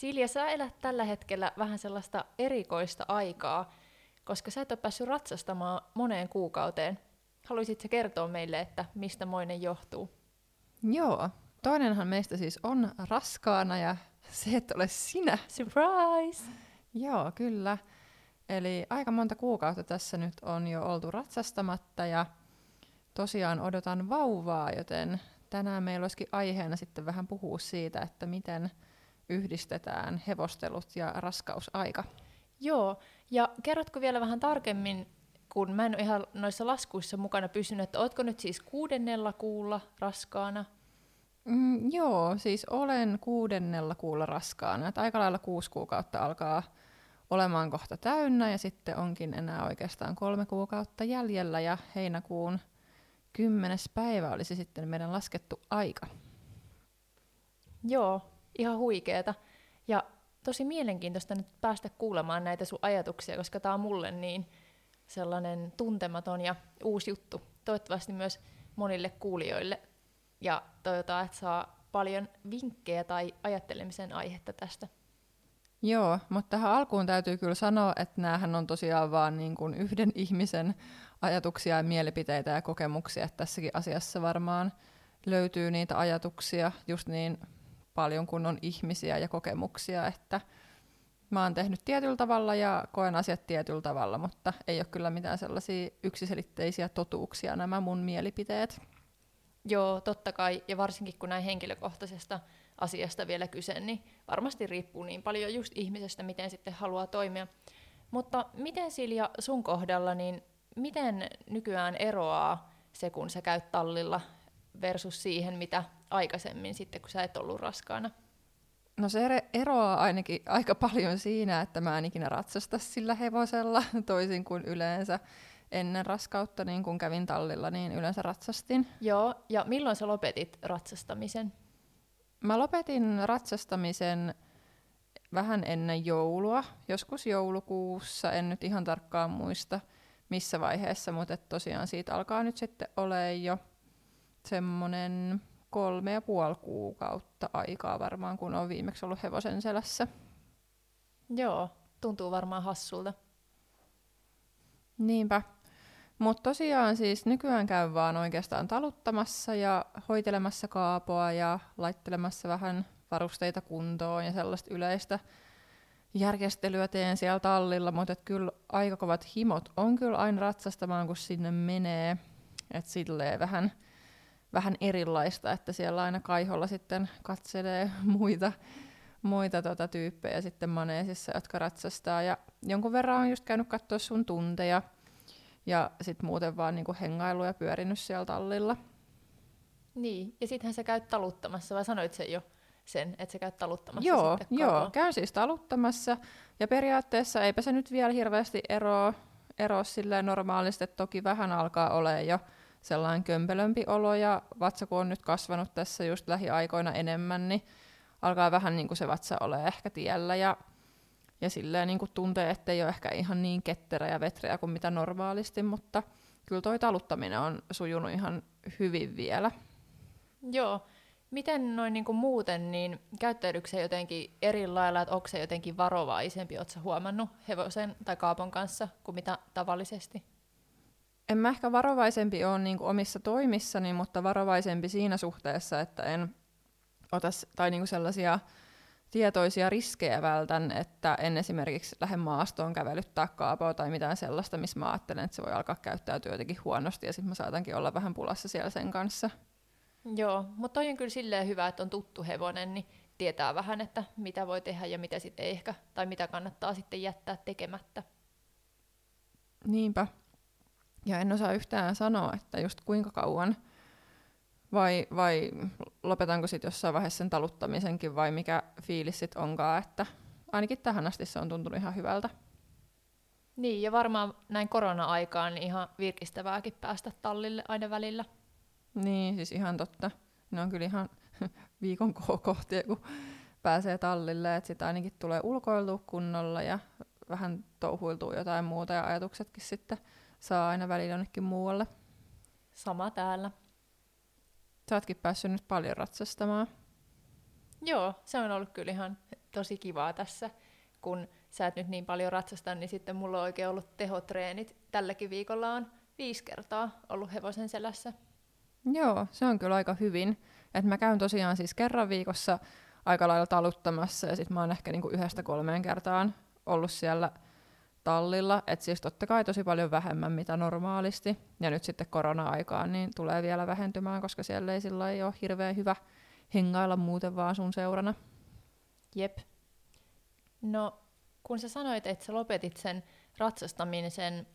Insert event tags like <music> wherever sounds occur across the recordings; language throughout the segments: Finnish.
Silja, sä elät tällä hetkellä vähän sellaista erikoista aikaa, koska sä et ole päässyt ratsastamaan moneen kuukauteen. Haluaisitko kertoa meille, että mistä moinen johtuu? Joo, toinenhan meistä siis on raskaana ja se et ole sinä. Surprise! Joo, kyllä. Eli aika monta kuukautta tässä nyt on jo oltu ratsastamatta ja tosiaan odotan vauvaa, joten tänään meillä olisikin aiheena sitten vähän puhua siitä, että miten yhdistetään hevostelut ja raskausaika. Joo, ja kerrotko vielä vähän tarkemmin, kun mä en ole ihan noissa laskuissa mukana pysynyt, että ootko nyt siis kuudennella kuulla raskaana? Mm, joo, siis olen kuudennella kuulla raskaana. Että aika lailla kuusi kuukautta alkaa olemaan kohta täynnä ja sitten onkin enää oikeastaan kolme kuukautta jäljellä ja heinäkuun kymmenes päivä olisi sitten meidän laskettu aika. Joo, ihan huikeeta. Ja tosi mielenkiintoista nyt päästä kuulemaan näitä sun ajatuksia, koska tämä on mulle niin sellainen tuntematon ja uusi juttu. Toivottavasti myös monille kuulijoille. Ja toivotaan, että saa paljon vinkkejä tai ajattelemisen aihetta tästä. Joo, mutta tähän alkuun täytyy kyllä sanoa, että näähän on tosiaan vaan niin kuin yhden ihmisen ajatuksia ja mielipiteitä ja kokemuksia. Että tässäkin asiassa varmaan löytyy niitä ajatuksia just niin paljon kuin on ihmisiä ja kokemuksia, että mä oon tehnyt tietyllä tavalla ja koen asiat tietyllä tavalla, mutta ei ole kyllä mitään sellaisia yksiselitteisiä totuuksia nämä mun mielipiteet. Joo, totta kai, ja varsinkin kun näin henkilökohtaisesta asiasta vielä kyse, niin varmasti riippuu niin paljon just ihmisestä, miten sitten haluaa toimia. Mutta miten Silja sun kohdalla, niin miten nykyään eroaa se, kun sä käyt tallilla versus siihen, mitä aikaisemmin sitten, kun sä et ollut raskaana? No se eroaa ainakin aika paljon siinä, että mä en ikinä ratsasta sillä hevosella, <laughs> toisin kuin yleensä ennen raskautta, niin kun kävin tallilla, niin yleensä ratsastin. Joo, ja milloin sä lopetit ratsastamisen? Mä lopetin ratsastamisen vähän ennen joulua, joskus joulukuussa, en nyt ihan tarkkaan muista missä vaiheessa, mutta tosiaan siitä alkaa nyt sitten olemaan jo semmoinen kolme ja puoli kuukautta aikaa varmaan, kun on viimeksi ollut hevosen selässä. Joo, tuntuu varmaan hassulta. Niinpä. Mutta tosiaan siis nykyään käyn vaan oikeastaan taluttamassa ja hoitelemassa kaapoa ja laittelemassa vähän varusteita kuntoon ja sellaista yleistä järjestelyä teen siellä tallilla, mutta kyllä aika kovat himot on kyllä aina ratsastamaan, kun sinne menee. Että silleen vähän, vähän erilaista, että siellä aina kaiholla sitten katselee <laughs> muita, muita tota tyyppejä sitten maneesissa, jotka ratsastaa. Ja jonkun verran on just käynyt katsoa sun tunteja ja sitten muuten vaan niinku hengailu ja pyörinyt siellä tallilla. Niin, ja sittenhän sä käyt taluttamassa, vai sanoit sen jo? sen, että sä käyt taluttamassa joo, sitten Joo, käyn siis taluttamassa. Ja periaatteessa eipä se nyt vielä hirveästi eroa, eroa silleen normaalisti, että toki vähän alkaa olla jo sellainen kömpelömpi olo, ja vatsa kun on nyt kasvanut tässä just lähiaikoina enemmän, niin alkaa vähän niin kuin se vatsa ole ehkä tiellä, ja, ja silleen niin kuin tuntee, ettei ole ehkä ihan niin ketterä ja vetreä kuin mitä normaalisti, mutta kyllä toi taluttaminen on sujunut ihan hyvin vielä. Joo, Miten noin niin muuten, niin käyttäydytkö jotenkin eri lailla, että onko se jotenkin varovaisempi, oletko huomannut hevosen tai kaapon kanssa kuin mitä tavallisesti? En mä ehkä varovaisempi ole niin omissa toimissani, mutta varovaisempi siinä suhteessa, että en ota tai niin sellaisia tietoisia riskejä vältän, että en esimerkiksi lähde maastoon kävelyttää kaapoa tai mitään sellaista, missä mä ajattelen, että se voi alkaa käyttäytyä jotenkin huonosti ja sitten mä saatankin olla vähän pulassa siellä sen kanssa. Joo, mutta toi on kyllä silleen hyvä, että on tuttu hevonen, niin tietää vähän, että mitä voi tehdä ja mitä sitten ei ehkä, tai mitä kannattaa sitten jättää tekemättä. Niinpä. Ja en osaa yhtään sanoa, että just kuinka kauan Vai, vai lopetanko sitten jossain vaiheessa sen taluttamisenkin vai mikä fiilis sitten onkaan, että ainakin tähän asti se on tuntunut ihan hyvältä. Niin, ja varmaan näin korona-aikaan niin ihan virkistävääkin päästä tallille aina välillä. Niin, siis ihan totta. Ne on kyllä ihan <laughs> viikon kohtia, kun pääsee tallille, että sitten ainakin tulee ulkoiltua kunnolla ja vähän touhuiltua jotain muuta ja ajatuksetkin sitten saa aina välillä jonnekin muualle. Sama täällä. Sä ootkin päässyt nyt paljon ratsastamaan. Joo, se on ollut kyllä ihan tosi kivaa tässä, kun sä et nyt niin paljon ratsasta, niin sitten mulla on oikein ollut tehotreenit. Tälläkin viikolla on viisi kertaa ollut hevosen selässä. Joo, se on kyllä aika hyvin. Et mä käyn tosiaan siis kerran viikossa aika lailla taluttamassa ja sitten mä oon ehkä niinku yhdestä kolmeen kertaan ollut siellä tallilla, että siis totta kai tosi paljon vähemmän mitä normaalisti. Ja nyt sitten korona-aikaan niin tulee vielä vähentymään, koska siellä ei sillä ole hirveän hyvä hengailla muuten vaan sun seurana. Jep. No, kun sä sanoit, että sä lopetit sen ratsastamisen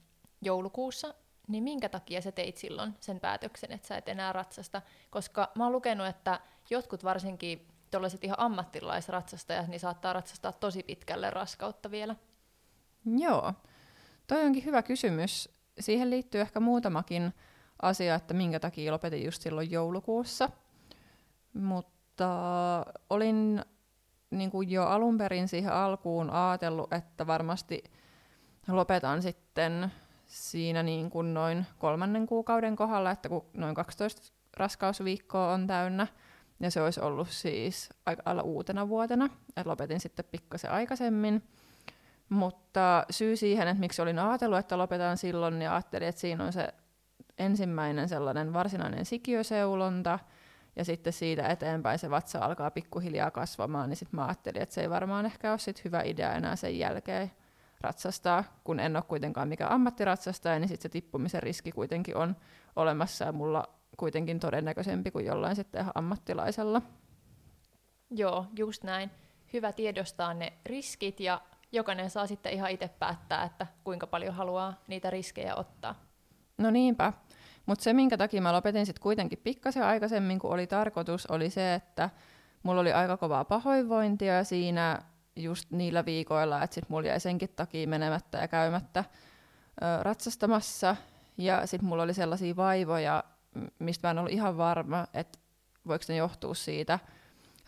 joulukuussa, niin minkä takia sä teit silloin sen päätöksen, että sä et enää ratsasta? Koska mä oon lukenut, että jotkut varsinkin tuollaiset ihan ammattilaisratsastajat, niin saattaa ratsastaa tosi pitkälle raskautta vielä. Joo, toi onkin hyvä kysymys. Siihen liittyy ehkä muutamakin asia, että minkä takia lopetin just silloin joulukuussa. Mutta olin niin kuin jo alun perin siihen alkuun ajatellut, että varmasti lopetan sitten siinä niin kuin noin kolmannen kuukauden kohdalla, että kun noin 12 raskausviikkoa on täynnä, ja se olisi ollut siis aika lailla uutena vuotena, että lopetin sitten pikkasen aikaisemmin. Mutta syy siihen, että miksi olin ajatellut, että lopetan silloin, niin ajattelin, että siinä on se ensimmäinen sellainen varsinainen sikiöseulonta, ja sitten siitä eteenpäin se vatsa alkaa pikkuhiljaa kasvamaan, niin sitten mä ajattelin, että se ei varmaan ehkä ole sit hyvä idea enää sen jälkeen ratsastaa, kun en ole kuitenkaan mikään ammattiratsastaja, niin sitten se tippumisen riski kuitenkin on olemassa, ja mulla kuitenkin todennäköisempi kuin jollain sitten ihan ammattilaisella. Joo, just näin. Hyvä tiedostaa ne riskit ja jokainen saa sitten ihan itse päättää, että kuinka paljon haluaa niitä riskejä ottaa. No niinpä. Mutta se, minkä takia mä lopetin sitten kuitenkin pikkasen aikaisemmin kuin oli tarkoitus, oli se, että mulla oli aika kovaa pahoinvointia siinä just niillä viikoilla, että sitten mulla jäi senkin takia menemättä ja käymättä ö, ratsastamassa. Ja sitten mulla oli sellaisia vaivoja, mistä mä en ollut ihan varma, että voiko ne johtua siitä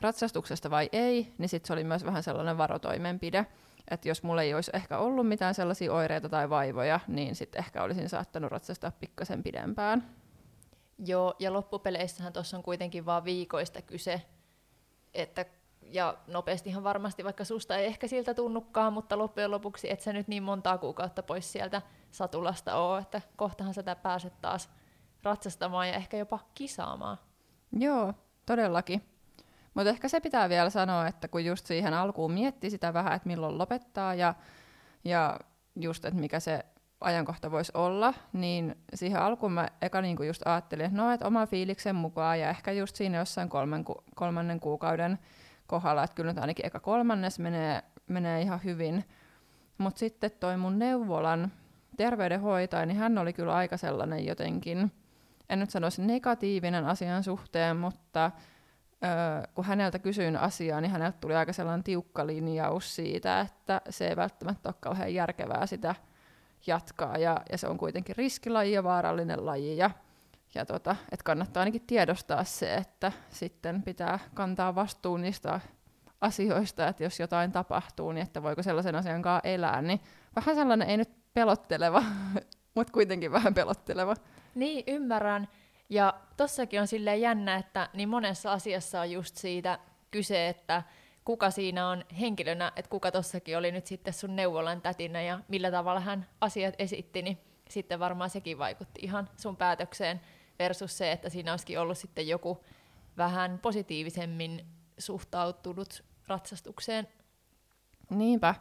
ratsastuksesta vai ei, niin sitten se oli myös vähän sellainen varotoimenpide, että jos mulla ei olisi ehkä ollut mitään sellaisia oireita tai vaivoja, niin sitten ehkä olisin saattanut ratsastaa pikkasen pidempään. Joo, ja loppupeleissähän tuossa on kuitenkin vain viikoista kyse, että ja nopeastihan varmasti, vaikka susta ei ehkä siltä tunnukaan, mutta loppujen lopuksi et sä nyt niin montaa kuukautta pois sieltä satulasta oo, että kohtahan sä pääset taas ratsastamaan ja ehkä jopa kisaamaan. Joo, todellakin. Mutta ehkä se pitää vielä sanoa, että kun just siihen alkuun mietti sitä vähän, että milloin lopettaa ja, ja just, että mikä se ajankohta voisi olla, niin siihen alkuun mä eka niinku just ajattelin, että no, että oma fiiliksen mukaan ja ehkä just siinä jossain kolmen, kolmannen kuukauden kohdalla, että kyllä nyt ainakin eka kolmannes menee, menee ihan hyvin. Mutta sitten toi mun neuvolan terveydenhoitaja, niin hän oli kyllä aika sellainen jotenkin, en nyt sanoisi negatiivinen asian suhteen, mutta ö, kun häneltä kysyin asiaa, niin häneltä tuli aika sellainen tiukka linjaus siitä, että se ei välttämättä ole kauhean järkevää sitä jatkaa, ja, ja se on kuitenkin riskilaji ja vaarallinen laji, ja, ja tota, että kannattaa ainakin tiedostaa se, että sitten pitää kantaa vastuun niistä asioista, että jos jotain tapahtuu, niin että voiko sellaisen asian kanssa elää, niin vähän sellainen ei nyt pelotteleva, <laughs> mutta kuitenkin vähän pelotteleva. Niin, ymmärrän. Ja tossakin on silleen jännä, että niin monessa asiassa on just siitä kyse, että kuka siinä on henkilönä, että kuka tossakin oli nyt sitten sun neuvolan tätinä ja millä tavalla hän asiat esitti, niin sitten varmaan sekin vaikutti ihan sun päätökseen versus se, että siinä olisikin ollut sitten joku vähän positiivisemmin suhtautunut ratsastukseen. Niinpä.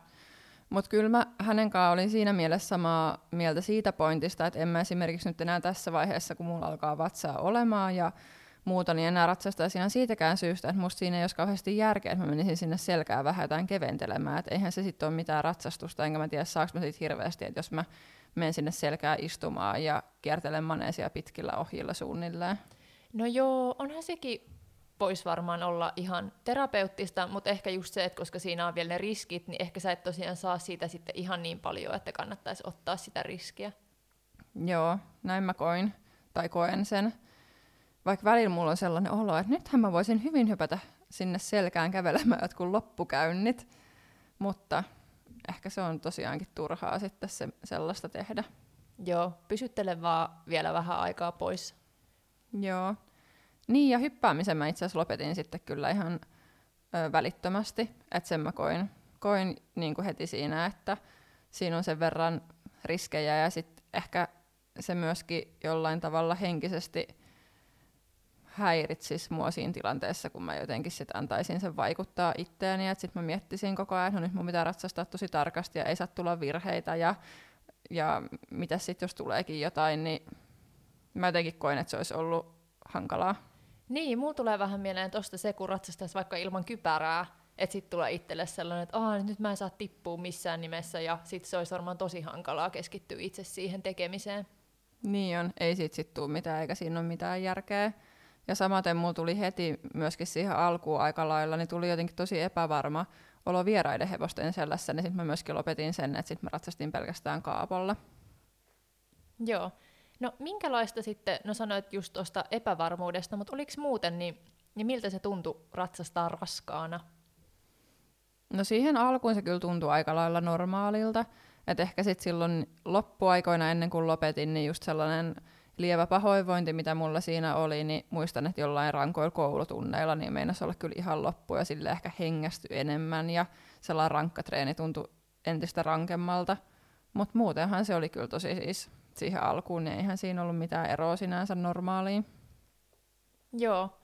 Mutta kyllä mä hänen kanssaan olin siinä mielessä samaa mieltä siitä pointista, että en mä esimerkiksi nyt enää tässä vaiheessa, kun mulla alkaa vatsaa olemaan ja muuta, niin enää ratsastaisi ihan siitäkään syystä, että musta siinä ei olisi kauheasti järkeä, että mä menisin sinne selkää vähän jotain keventelemään. Että eihän se sitten ole mitään ratsastusta, enkä mä tiedä saako mä siitä hirveästi, että jos mä menen sinne selkää istumaan ja kiertelen maneesia pitkillä ohjilla suunnilleen. No joo, onhan sekin voisi varmaan olla ihan terapeuttista, mutta ehkä just se, että koska siinä on vielä ne riskit, niin ehkä sä et tosiaan saa siitä sitten ihan niin paljon, että kannattaisi ottaa sitä riskiä. Joo, näin mä koin, tai koen sen. Vaikka välillä mulla on sellainen olo, että nythän mä voisin hyvin hypätä sinne selkään kävelemään jotkut loppukäynnit, mutta ehkä se on tosiaankin turhaa sitten se, sellaista tehdä. Joo, pysyttele vaan vielä vähän aikaa pois. Joo. Niin, ja hyppäämisen mä itse asiassa lopetin sitten kyllä ihan ö, välittömästi, että sen mä koin, koin niin kuin heti siinä, että siinä on sen verran riskejä ja sitten ehkä se myöskin jollain tavalla henkisesti häiritsisi mua siinä tilanteessa, kun mä jotenkin sit antaisin sen vaikuttaa itteeni, että sitten mä miettisin koko ajan, no nyt mun pitää ratsastaa tosi tarkasti ja ei saa tulla virheitä ja, ja mitä sitten jos tuleekin jotain, niin mä jotenkin koin, että se olisi ollut hankalaa. Niin, mulla tulee vähän mieleen tosta se, kun ratsastaisi vaikka ilman kypärää, että sitten tulee itselle sellainen, että Aa, nyt mä en saa tippua missään nimessä, ja sitten se olisi varmaan tosi hankalaa keskittyä itse siihen tekemiseen. Niin on, ei siitä sit tuu mitään, eikä siinä ole mitään järkeä. Ja samaten mulla tuli heti myöskin siihen alkuun aika lailla, niin tuli jotenkin tosi epävarma olo vieraiden hevosten sellässä, niin sitten mä myöskin lopetin sen, että sitten mä ratsastin pelkästään kaapolla. Joo. No minkälaista sitten, no sanoit just tuosta epävarmuudesta, mutta oliko muuten, niin, niin miltä se tuntui ratsastaa raskaana? No siihen alkuun se kyllä tuntui aika lailla normaalilta. että ehkä sitten silloin loppuaikoina ennen kuin lopetin, niin just sellainen lievä pahoinvointi, mitä mulla siinä oli, niin muistan, että jollain rankoilla koulutunneilla niin meinasi olla kyllä ihan loppu ja sille ehkä hengästy enemmän ja sellainen rankka treeni tuntui entistä rankemmalta. Mutta muutenhan se oli kyllä tosi siis siihen alkuun, niin eihän siinä ollut mitään eroa sinänsä normaaliin. Joo.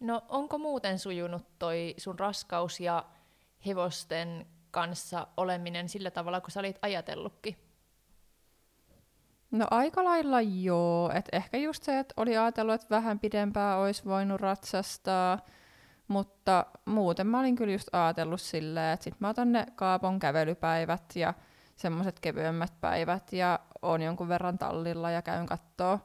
No onko muuten sujunut toi sun raskaus ja hevosten kanssa oleminen sillä tavalla, kun sä olit ajatellutkin? No aika lailla joo. Et ehkä just se, että oli ajatellut, että vähän pidempään olisi voinut ratsastaa, mutta muuten mä olin kyllä just ajatellut silleen, että sit mä otan ne kaapon kävelypäivät ja semmoiset kevyemmät päivät ja on jonkun verran tallilla ja käyn kattoo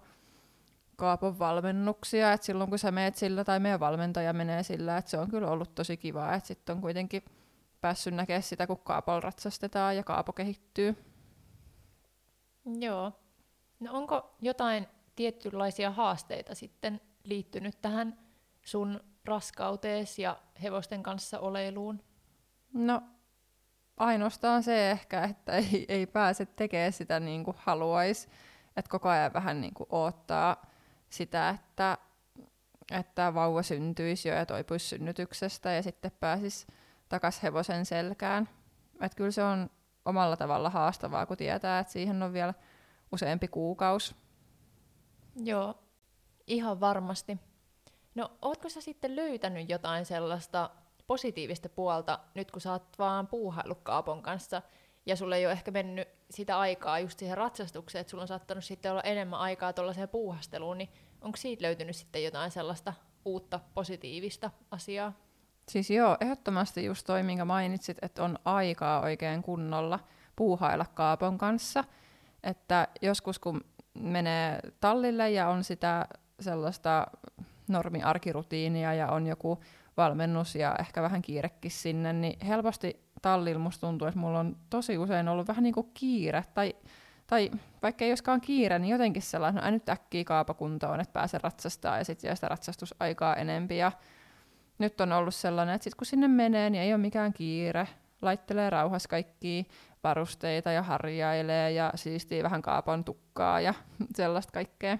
kaapon valmennuksia, että silloin kun sä meet sillä tai meidän valmentaja menee sillä, että se on kyllä ollut tosi kiva, että sitten on kuitenkin päässyt näkemään sitä, kun kaapol ratsastetaan ja kaapo kehittyy. Joo. No onko jotain tietynlaisia haasteita sitten liittynyt tähän sun raskautees ja hevosten kanssa oleiluun? No ainoastaan se ehkä, että <laughs> ei, ei pääse tekemään sitä niin kuin haluaisi. Että koko ajan vähän niin kuin odottaa sitä, että, että vauva syntyisi jo ja toipuisi synnytyksestä ja sitten pääsisi takas hevosen selkään. Että kyllä se on omalla tavalla haastavaa, kun tietää, että siihen on vielä useampi kuukausi. Joo, ihan varmasti. No, ootko sä sitten löytänyt jotain sellaista positiivista puolta, nyt kun sä oot vaan puuhaillut Kaapon kanssa, ja sulle ei ole ehkä mennyt sitä aikaa just siihen ratsastukseen, että sulla on saattanut sitten olla enemmän aikaa tuollaiseen puuhasteluun, niin onko siitä löytynyt sitten jotain sellaista uutta positiivista asiaa? Siis joo, ehdottomasti just toi, minkä mainitsit, että on aikaa oikein kunnolla puuhailla Kaapon kanssa. Että joskus kun menee tallille ja on sitä sellaista normiarkirutiinia ja on joku valmennus ja ehkä vähän kiirekin sinne, niin helposti tallilla musta tuntuu, että mulla on tosi usein ollut vähän niin kuin kiire, tai, tai vaikka ei joskaan kiire, niin jotenkin sellainen, no nyt äkkiä kaapakuntoon, että pääsen ratsastaa ja sitten jää sitä ratsastusaikaa enempi, ja nyt on ollut sellainen, että sit kun sinne menee, niin ei ole mikään kiire, laittelee rauhassa kaikkia varusteita ja harjailee ja siistii vähän kaapan tukkaa ja <laughs> sellaista kaikkea.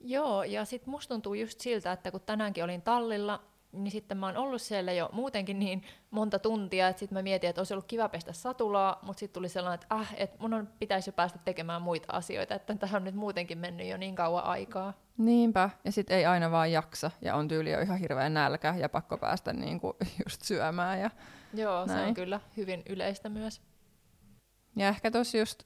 Joo, ja sitten musta tuntuu just siltä, että kun tänäänkin olin tallilla, niin sitten mä oon ollut siellä jo muutenkin niin monta tuntia, että sitten mä mietin, että olisi ollut kiva pestä satulaa, mutta sitten tuli sellainen, että äh, että mun on, pitäisi jo päästä tekemään muita asioita, että tähän on nyt muutenkin mennyt jo niin kauan aikaa. Niinpä, ja sitten ei aina vaan jaksa, ja on tyyli jo ihan hirveän nälkä, ja pakko päästä niinku <laughs> just syömään. Ja Joo, näin. se on kyllä hyvin yleistä myös. Ja ehkä tuossa just,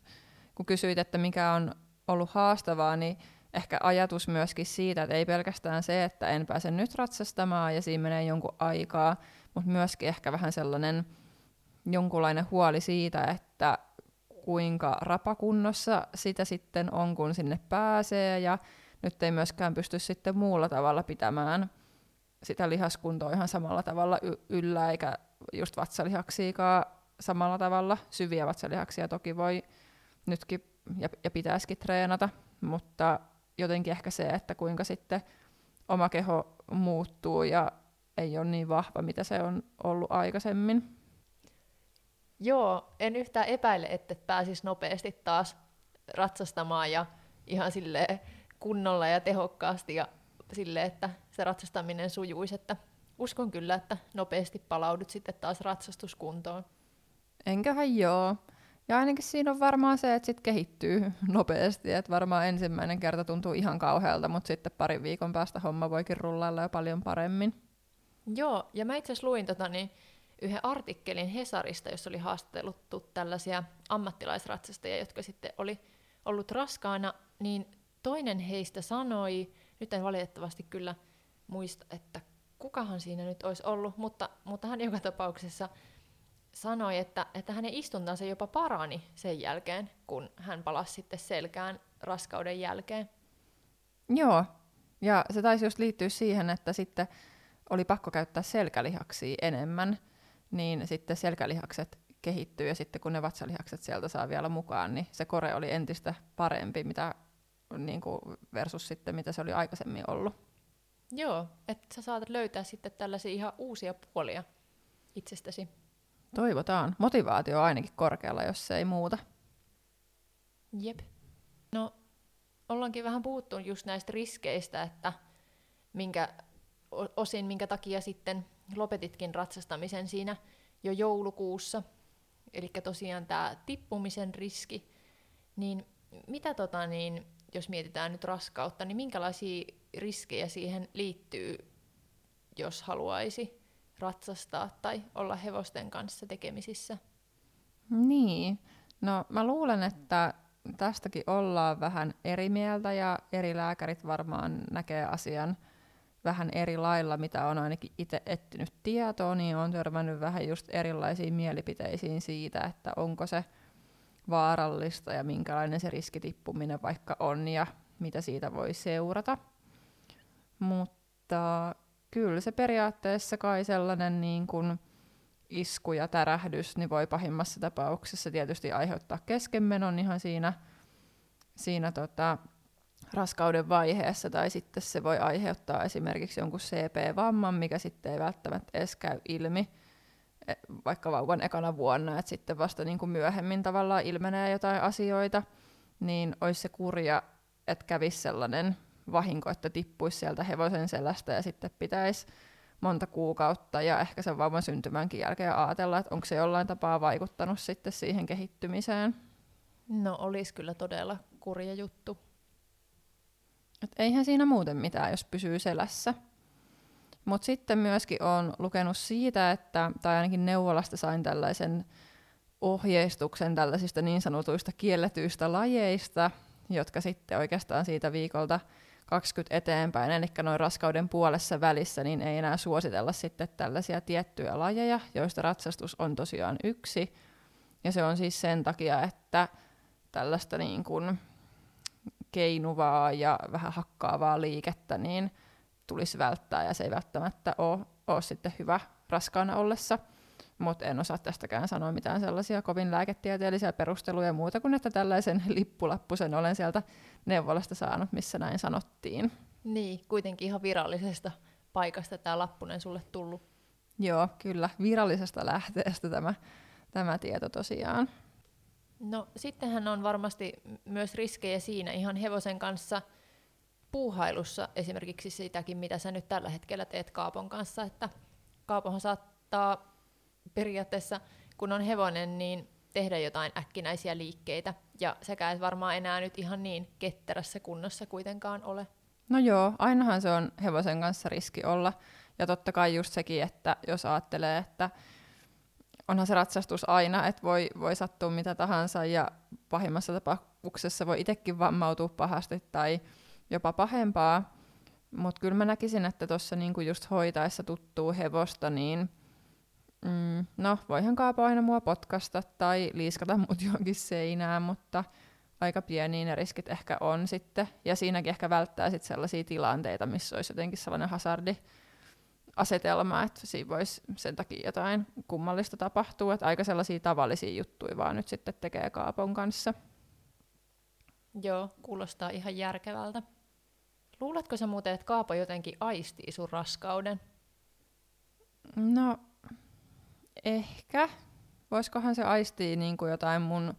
kun kysyit, että mikä on ollut haastavaa, niin ehkä ajatus myöskin siitä, että ei pelkästään se, että en pääse nyt ratsastamaan ja siinä menee jonkun aikaa, mutta myöskin ehkä vähän sellainen jonkunlainen huoli siitä, että kuinka rapakunnossa sitä sitten on, kun sinne pääsee ja nyt ei myöskään pysty sitten muulla tavalla pitämään sitä lihaskuntoa ihan samalla tavalla y- yllä, eikä just vatsalihaksiakaan samalla tavalla. Syviä vatsalihaksia toki voi nytkin ja, ja pitäisikin treenata, mutta jotenkin ehkä se, että kuinka sitten oma keho muuttuu ja ei ole niin vahva, mitä se on ollut aikaisemmin. Joo, en yhtään epäile, että pääsis nopeasti taas ratsastamaan ja ihan sille kunnolla ja tehokkaasti ja sille, että se ratsastaminen sujuisi, että uskon kyllä, että nopeasti palaudut sitten taas ratsastuskuntoon. Enköhän joo. Ja ainakin siinä on varmaan se, että sit kehittyy <laughs> nopeasti, että varmaan ensimmäinen kerta tuntuu ihan kauhealta, mutta sitten parin viikon päästä homma voikin rullailla jo paljon paremmin. Joo, ja mä itse asiassa luin tota, niin, yhden artikkelin Hesarista, jossa oli haastatteluttu tällaisia ammattilaisratsastajia, jotka sitten oli ollut raskaana, niin toinen heistä sanoi, nyt en valitettavasti kyllä muista, että kukahan siinä nyt olisi ollut, mutta, mutta hän joka tapauksessa sanoi, että, että hänen istuntansa jopa parani sen jälkeen, kun hän palasi sitten selkään raskauden jälkeen. Joo, ja se taisi just liittyä siihen, että sitten oli pakko käyttää selkälihaksia enemmän, niin sitten selkälihakset kehittyy ja sitten kun ne vatsalihakset sieltä saa vielä mukaan, niin se kore oli entistä parempi mitä, niin kuin versus sitten mitä se oli aikaisemmin ollut. Joo, että sä saatat löytää sitten tällaisia ihan uusia puolia itsestäsi. Toivotaan. Motivaatio on ainakin korkealla, jos se ei muuta. Jep. No, ollaankin vähän puhuttu just näistä riskeistä, että minkä, osin minkä takia sitten lopetitkin ratsastamisen siinä jo joulukuussa. Eli tosiaan tämä tippumisen riski. Niin mitä tota niin, jos mietitään nyt raskautta, niin minkälaisia riskejä siihen liittyy, jos haluaisi ratsastaa tai olla hevosten kanssa tekemisissä? Niin, no mä luulen, että tästäkin ollaan vähän eri mieltä ja eri lääkärit varmaan näkee asian vähän eri lailla, mitä on ainakin itse etsinyt tietoa, niin on törmännyt vähän just erilaisiin mielipiteisiin siitä, että onko se vaarallista ja minkälainen se riskitippuminen vaikka on ja mitä siitä voi seurata. Mutta kyllä se periaatteessa kai sellainen niin kuin isku ja tärähdys niin voi pahimmassa tapauksessa tietysti aiheuttaa keskenmenon ihan siinä, siinä tota, raskauden vaiheessa, tai sitten se voi aiheuttaa esimerkiksi jonkun CP-vamman, mikä sitten ei välttämättä edes käy ilmi e, vaikka vauvan ekana vuonna, että sitten vasta niin kuin myöhemmin tavallaan ilmenee jotain asioita, niin olisi se kurja, että kävisi sellainen vahinko, että tippuisi sieltä hevosen selästä ja sitten pitäisi monta kuukautta ja ehkä sen vauvan syntymänkin jälkeen ajatella, että onko se jollain tapaa vaikuttanut sitten siihen kehittymiseen. No olisi kyllä todella kurja juttu. Et eihän siinä muuten mitään, jos pysyy selässä. Mutta sitten myöskin on lukenut siitä, että, tai ainakin neuvolasta sain tällaisen ohjeistuksen tällaisista niin sanotuista kielletyistä lajeista, jotka sitten oikeastaan siitä viikolta 20 eteenpäin, eli noin raskauden puolessa välissä, niin ei enää suositella sitten tällaisia tiettyjä lajeja, joista ratsastus on tosiaan yksi. Ja se on siis sen takia, että tällaista niin kuin keinuvaa ja vähän hakkaavaa liikettä niin tulisi välttää, ja se ei välttämättä ole, ole sitten hyvä raskaana ollessa. Mutta en osaa tästäkään sanoa mitään sellaisia kovin lääketieteellisiä perusteluja muuta kuin, että tällaisen <laughs> lippulappusen olen sieltä neuvolasta saanut, missä näin sanottiin. Niin, kuitenkin ihan virallisesta paikasta tämä lappunen sulle tullut. Joo, kyllä, virallisesta lähteestä tämä, tämä tieto tosiaan. No sittenhän on varmasti myös riskejä siinä ihan hevosen kanssa puuhailussa, esimerkiksi sitäkin, mitä sä nyt tällä hetkellä teet Kaapon kanssa, että Kaapohan saattaa periaatteessa, kun on hevonen, niin tehdä jotain äkkinäisiä liikkeitä, ja sekä et varmaan enää nyt ihan niin ketterässä kunnossa kuitenkaan ole. No joo, ainahan se on hevosen kanssa riski olla, ja totta kai just sekin, että jos ajattelee, että onhan se ratsastus aina, että voi, voi sattua mitä tahansa ja pahimmassa tapauksessa voi itsekin vammautua pahasti tai jopa pahempaa. Mutta kyllä mä näkisin, että tuossa niinku just hoitaessa tuttuu hevosta, niin mm, no voihan Kaapo aina mua potkasta tai liiskata mut <laughs> johonkin seinään, mutta aika pieniä ne riskit ehkä on sitten. Ja siinäkin ehkä välttää sitten sellaisia tilanteita, missä olisi jotenkin sellainen hazardi asetelma, että siinä voisi sen takia jotain kummallista tapahtua. Että aika sellaisia tavallisia juttuja vaan nyt sitten tekee kaapon kanssa. Joo, kuulostaa ihan järkevältä. Luuletko sä muuten, että Kaapo jotenkin aistii sun raskauden? No, ehkä. Voisikohan se aistii niin kuin jotain mun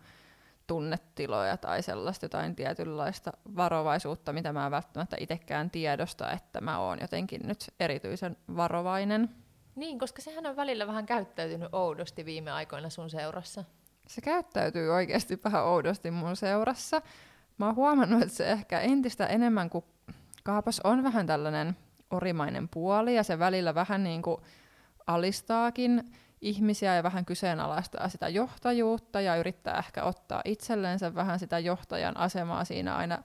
tunnetiloja tai sellaista jotain tietynlaista varovaisuutta, mitä mä en välttämättä itsekään tiedosta, että mä oon jotenkin nyt erityisen varovainen. Niin, koska sehän on välillä vähän käyttäytynyt oudosti viime aikoina sun seurassa. Se käyttäytyy oikeasti vähän oudosti mun seurassa. Mä oon huomannut, että se ehkä entistä enemmän, kun Kaapas on vähän tällainen orimainen puoli ja se välillä vähän niin kuin alistaakin ihmisiä ja vähän kyseenalaistaa sitä johtajuutta ja yrittää ehkä ottaa itsellensä vähän sitä johtajan asemaa siinä aina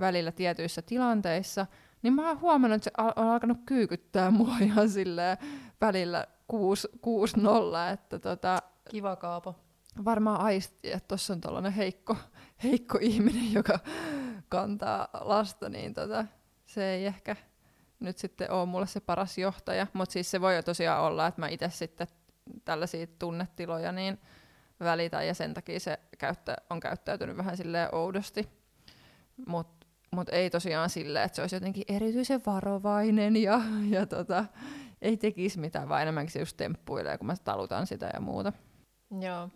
välillä tietyissä tilanteissa, niin mä oon huomannut, että se on alkanut kyykyttää <laughs> mua ihan silleen välillä 6-0, että tota, Kiva Kaapo. varmaan aisti, että tuossa on tällainen heikko, heikko ihminen, <laughs> joka kantaa lasta, niin tota, se ei ehkä nyt sitten ole mulle se paras johtaja, mutta siis se voi jo tosiaan olla, että mä itse sitten tällaisia tunnetiloja niin välitä ja sen takia se käyttä, on käyttäytynyt vähän silleen oudosti. Mutta mut ei tosiaan silleen, että se olisi jotenkin erityisen varovainen ja, ja tota, ei tekisi mitään, vaan enemmänkin se just temppuilee, kun mä talutan sitä ja muuta. Joo.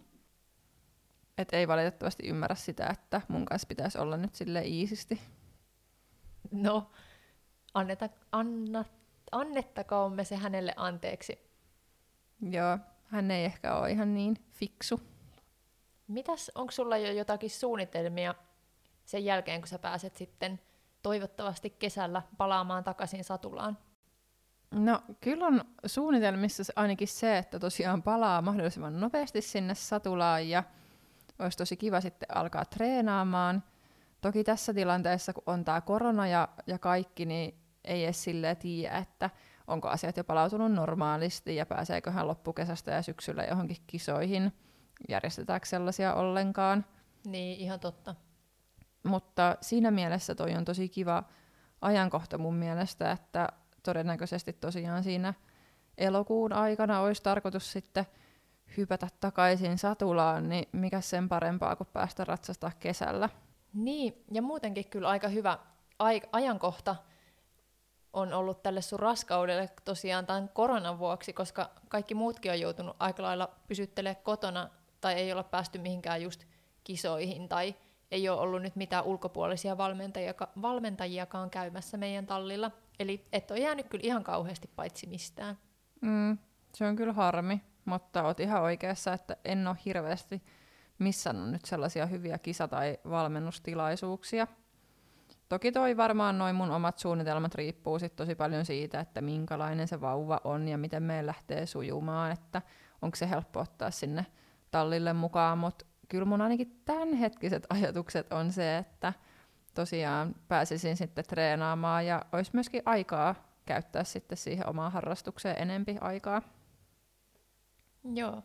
Et ei valitettavasti ymmärrä sitä, että mun kanssa pitäisi olla nyt sille iisisti. No, anneta, anna, annettakoon se hänelle anteeksi. Joo, hän ei ehkä ole ihan niin fiksu. Mitäs, onko sulla jo jotakin suunnitelmia sen jälkeen, kun sä pääset sitten toivottavasti kesällä palaamaan takaisin Satulaan? No kyllä on suunnitelmissa ainakin se, että tosiaan palaa mahdollisimman nopeasti sinne Satulaan ja olisi tosi kiva sitten alkaa treenaamaan. Toki tässä tilanteessa, kun on tämä korona ja, ja kaikki, niin ei edes silleen tiedä, että onko asiat jo palautunut normaalisti ja pääseekö hän loppukesästä ja syksyllä johonkin kisoihin, järjestetäänkö sellaisia ollenkaan. Niin, ihan totta. Mutta siinä mielessä toi on tosi kiva ajankohta mun mielestä, että todennäköisesti tosiaan siinä elokuun aikana olisi tarkoitus sitten hypätä takaisin satulaan, niin mikä sen parempaa kuin päästä ratsastaa kesällä. Niin, ja muutenkin kyllä aika hyvä ai- ajankohta on ollut tälle sun raskaudelle tosiaan tämän koronan vuoksi, koska kaikki muutkin on joutunut aika lailla pysyttelemään kotona tai ei olla päästy mihinkään just kisoihin tai ei ole ollut nyt mitään ulkopuolisia valmentajiakaan käymässä meidän tallilla. Eli et ole jäänyt kyllä ihan kauheasti paitsi mistään. Mm, se on kyllä harmi, mutta oot ihan oikeassa, että en ole hirveästi missannut nyt sellaisia hyviä kisa- tai valmennustilaisuuksia. Toki toi varmaan noin mun omat suunnitelmat riippuu sit tosi paljon siitä, että minkälainen se vauva on ja miten meidän lähtee sujumaan, että onko se helppo ottaa sinne tallille mukaan, mutta kyllä mun ainakin tämänhetkiset ajatukset on se, että tosiaan pääsisin sitten treenaamaan ja olisi myöskin aikaa käyttää sitten siihen omaan harrastukseen enempi aikaa. Joo.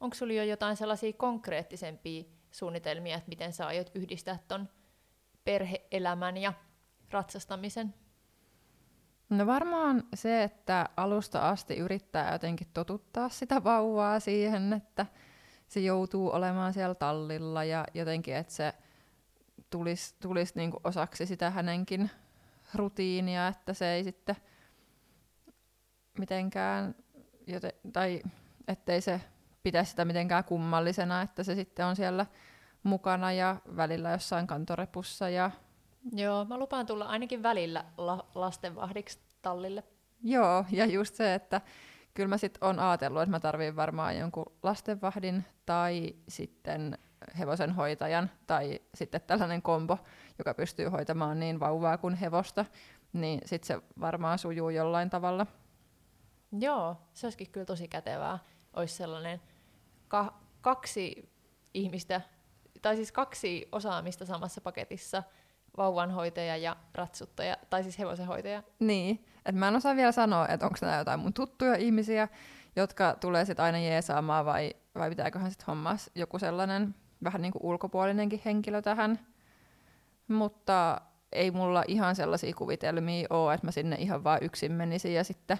Onko sulla jo jotain sellaisia konkreettisempia suunnitelmia, että miten sä aiot yhdistää ton perheelämän ja ratsastamisen? No varmaan se, että alusta asti yrittää jotenkin totuttaa sitä vauvaa siihen, että se joutuu olemaan siellä tallilla ja jotenkin, että se tulisi, tulisi niinku osaksi sitä hänenkin rutiinia, että se ei sitten mitenkään, joten, tai ettei se pidä sitä mitenkään kummallisena, että se sitten on siellä mukana ja välillä jossain kantorepussa. Ja... Joo, mä lupaan tulla ainakin välillä la- lastenvahdiksi tallille. Joo, ja just se, että kyllä mä sitten on ajatellut, että mä tarviin varmaan jonkun lastenvahdin tai sitten hevosen hoitajan tai sitten tällainen kombo, joka pystyy hoitamaan niin vauvaa kuin hevosta, niin sitten se varmaan sujuu jollain tavalla. Joo, se olisikin kyllä tosi kätevää. Olisi sellainen ka- kaksi ihmistä, tai siis kaksi osaamista samassa paketissa, vauvanhoitaja ja ratsuttaja, tai siis hevosenhoitaja. Niin, että mä en osaa vielä sanoa, että onko nämä jotain mun tuttuja ihmisiä, jotka tulee sitten aina jeesaamaan, vai, vai pitääköhän sitten hommaa joku sellainen vähän niin kuin ulkopuolinenkin henkilö tähän. mutta ei mulla ihan sellaisia kuvitelmia ole, että mä sinne ihan vaan yksin menisin ja sitten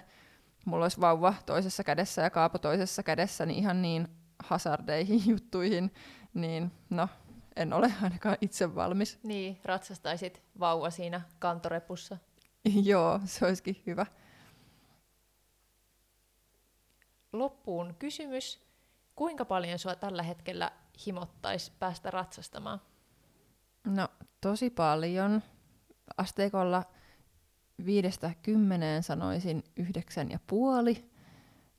mulla olisi vauva toisessa kädessä ja kaapo toisessa kädessä, niin ihan niin hazardeihin <laughs> juttuihin, niin no, en ole ainakaan itse valmis. Niin, ratsastaisit vauva siinä kantorepussa. <laughs> Joo, se olisikin hyvä. Loppuun kysymys. Kuinka paljon sua tällä hetkellä himottaisi päästä ratsastamaan? No, tosi paljon. Asteikolla viidestä kymmeneen sanoisin yhdeksän ja puoli.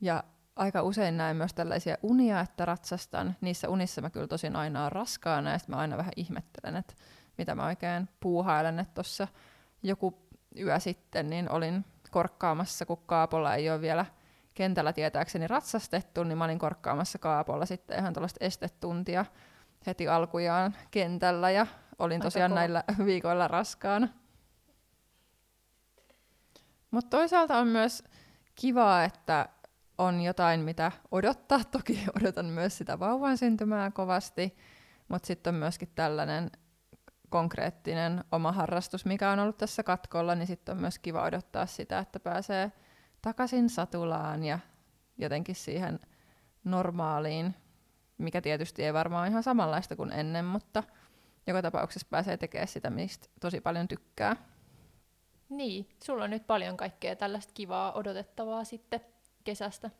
Ja aika usein näen myös tällaisia unia, että ratsastan. Niissä unissa mä kyllä tosin aina on raskaana ja mä aina vähän ihmettelen, että mitä mä oikein puuhailen. Että tuossa joku yö sitten niin olin korkkaamassa, kun Kaapolla ei ole vielä kentällä tietääkseni ratsastettu, niin mä olin korkkaamassa Kaapolla sitten ihan tällaista estetuntia heti alkujaan kentällä ja olin Aika tosiaan kova. näillä <laughs> viikoilla raskaana. Mutta toisaalta on myös kivaa, että on jotain, mitä odottaa. <laughs> Toki odotan myös sitä vauvan syntymää kovasti, mutta sitten on myöskin tällainen konkreettinen oma harrastus, mikä on ollut tässä katkolla, niin sitten on myös kiva odottaa sitä, että pääsee takaisin satulaan ja jotenkin siihen normaaliin, mikä tietysti ei varmaan ihan samanlaista kuin ennen, mutta joka tapauksessa pääsee tekemään sitä, mistä tosi paljon tykkää. Niin, sulla on nyt paljon kaikkea tällaista kivaa odotettavaa sitten kesästä.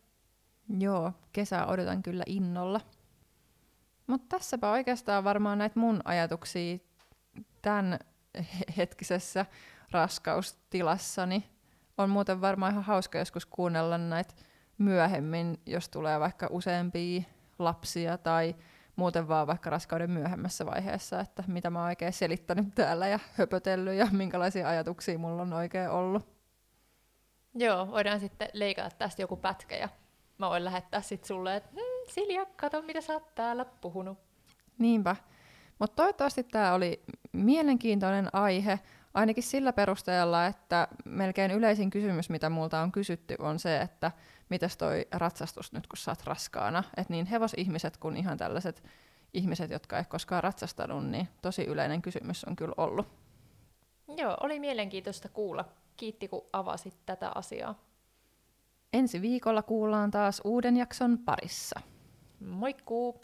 Joo, kesää odotan kyllä innolla. Mutta tässäpä oikeastaan varmaan näitä mun ajatuksia tämän hetkisessä raskaustilassani. On muuten varmaan ihan hauska joskus kuunnella näitä myöhemmin, jos tulee vaikka useampia lapsia tai muuten vaan vaikka raskauden myöhemmässä vaiheessa, että mitä mä oon oikein selittänyt täällä ja höpötellyt ja minkälaisia ajatuksia mulla on oikein ollut. Joo, voidaan sitten leikata tästä joku pätkä ja mä voin lähettää sitten sulle, että mmm, Silja, kato mitä sä oot täällä puhunut. Niinpä. Mutta toivottavasti tämä oli mielenkiintoinen aihe, ainakin sillä perusteella, että melkein yleisin kysymys, mitä multa on kysytty, on se, että mitäs toi ratsastus nyt, kun sä oot raskaana. Että niin hevosihmiset kuin ihan tällaiset ihmiset, jotka ei koskaan ratsastanut, niin tosi yleinen kysymys on kyllä ollut. Joo, oli mielenkiintoista kuulla. Kiitti, kun avasit tätä asiaa. Ensi viikolla kuullaan taas uuden jakson parissa. Moikkuu!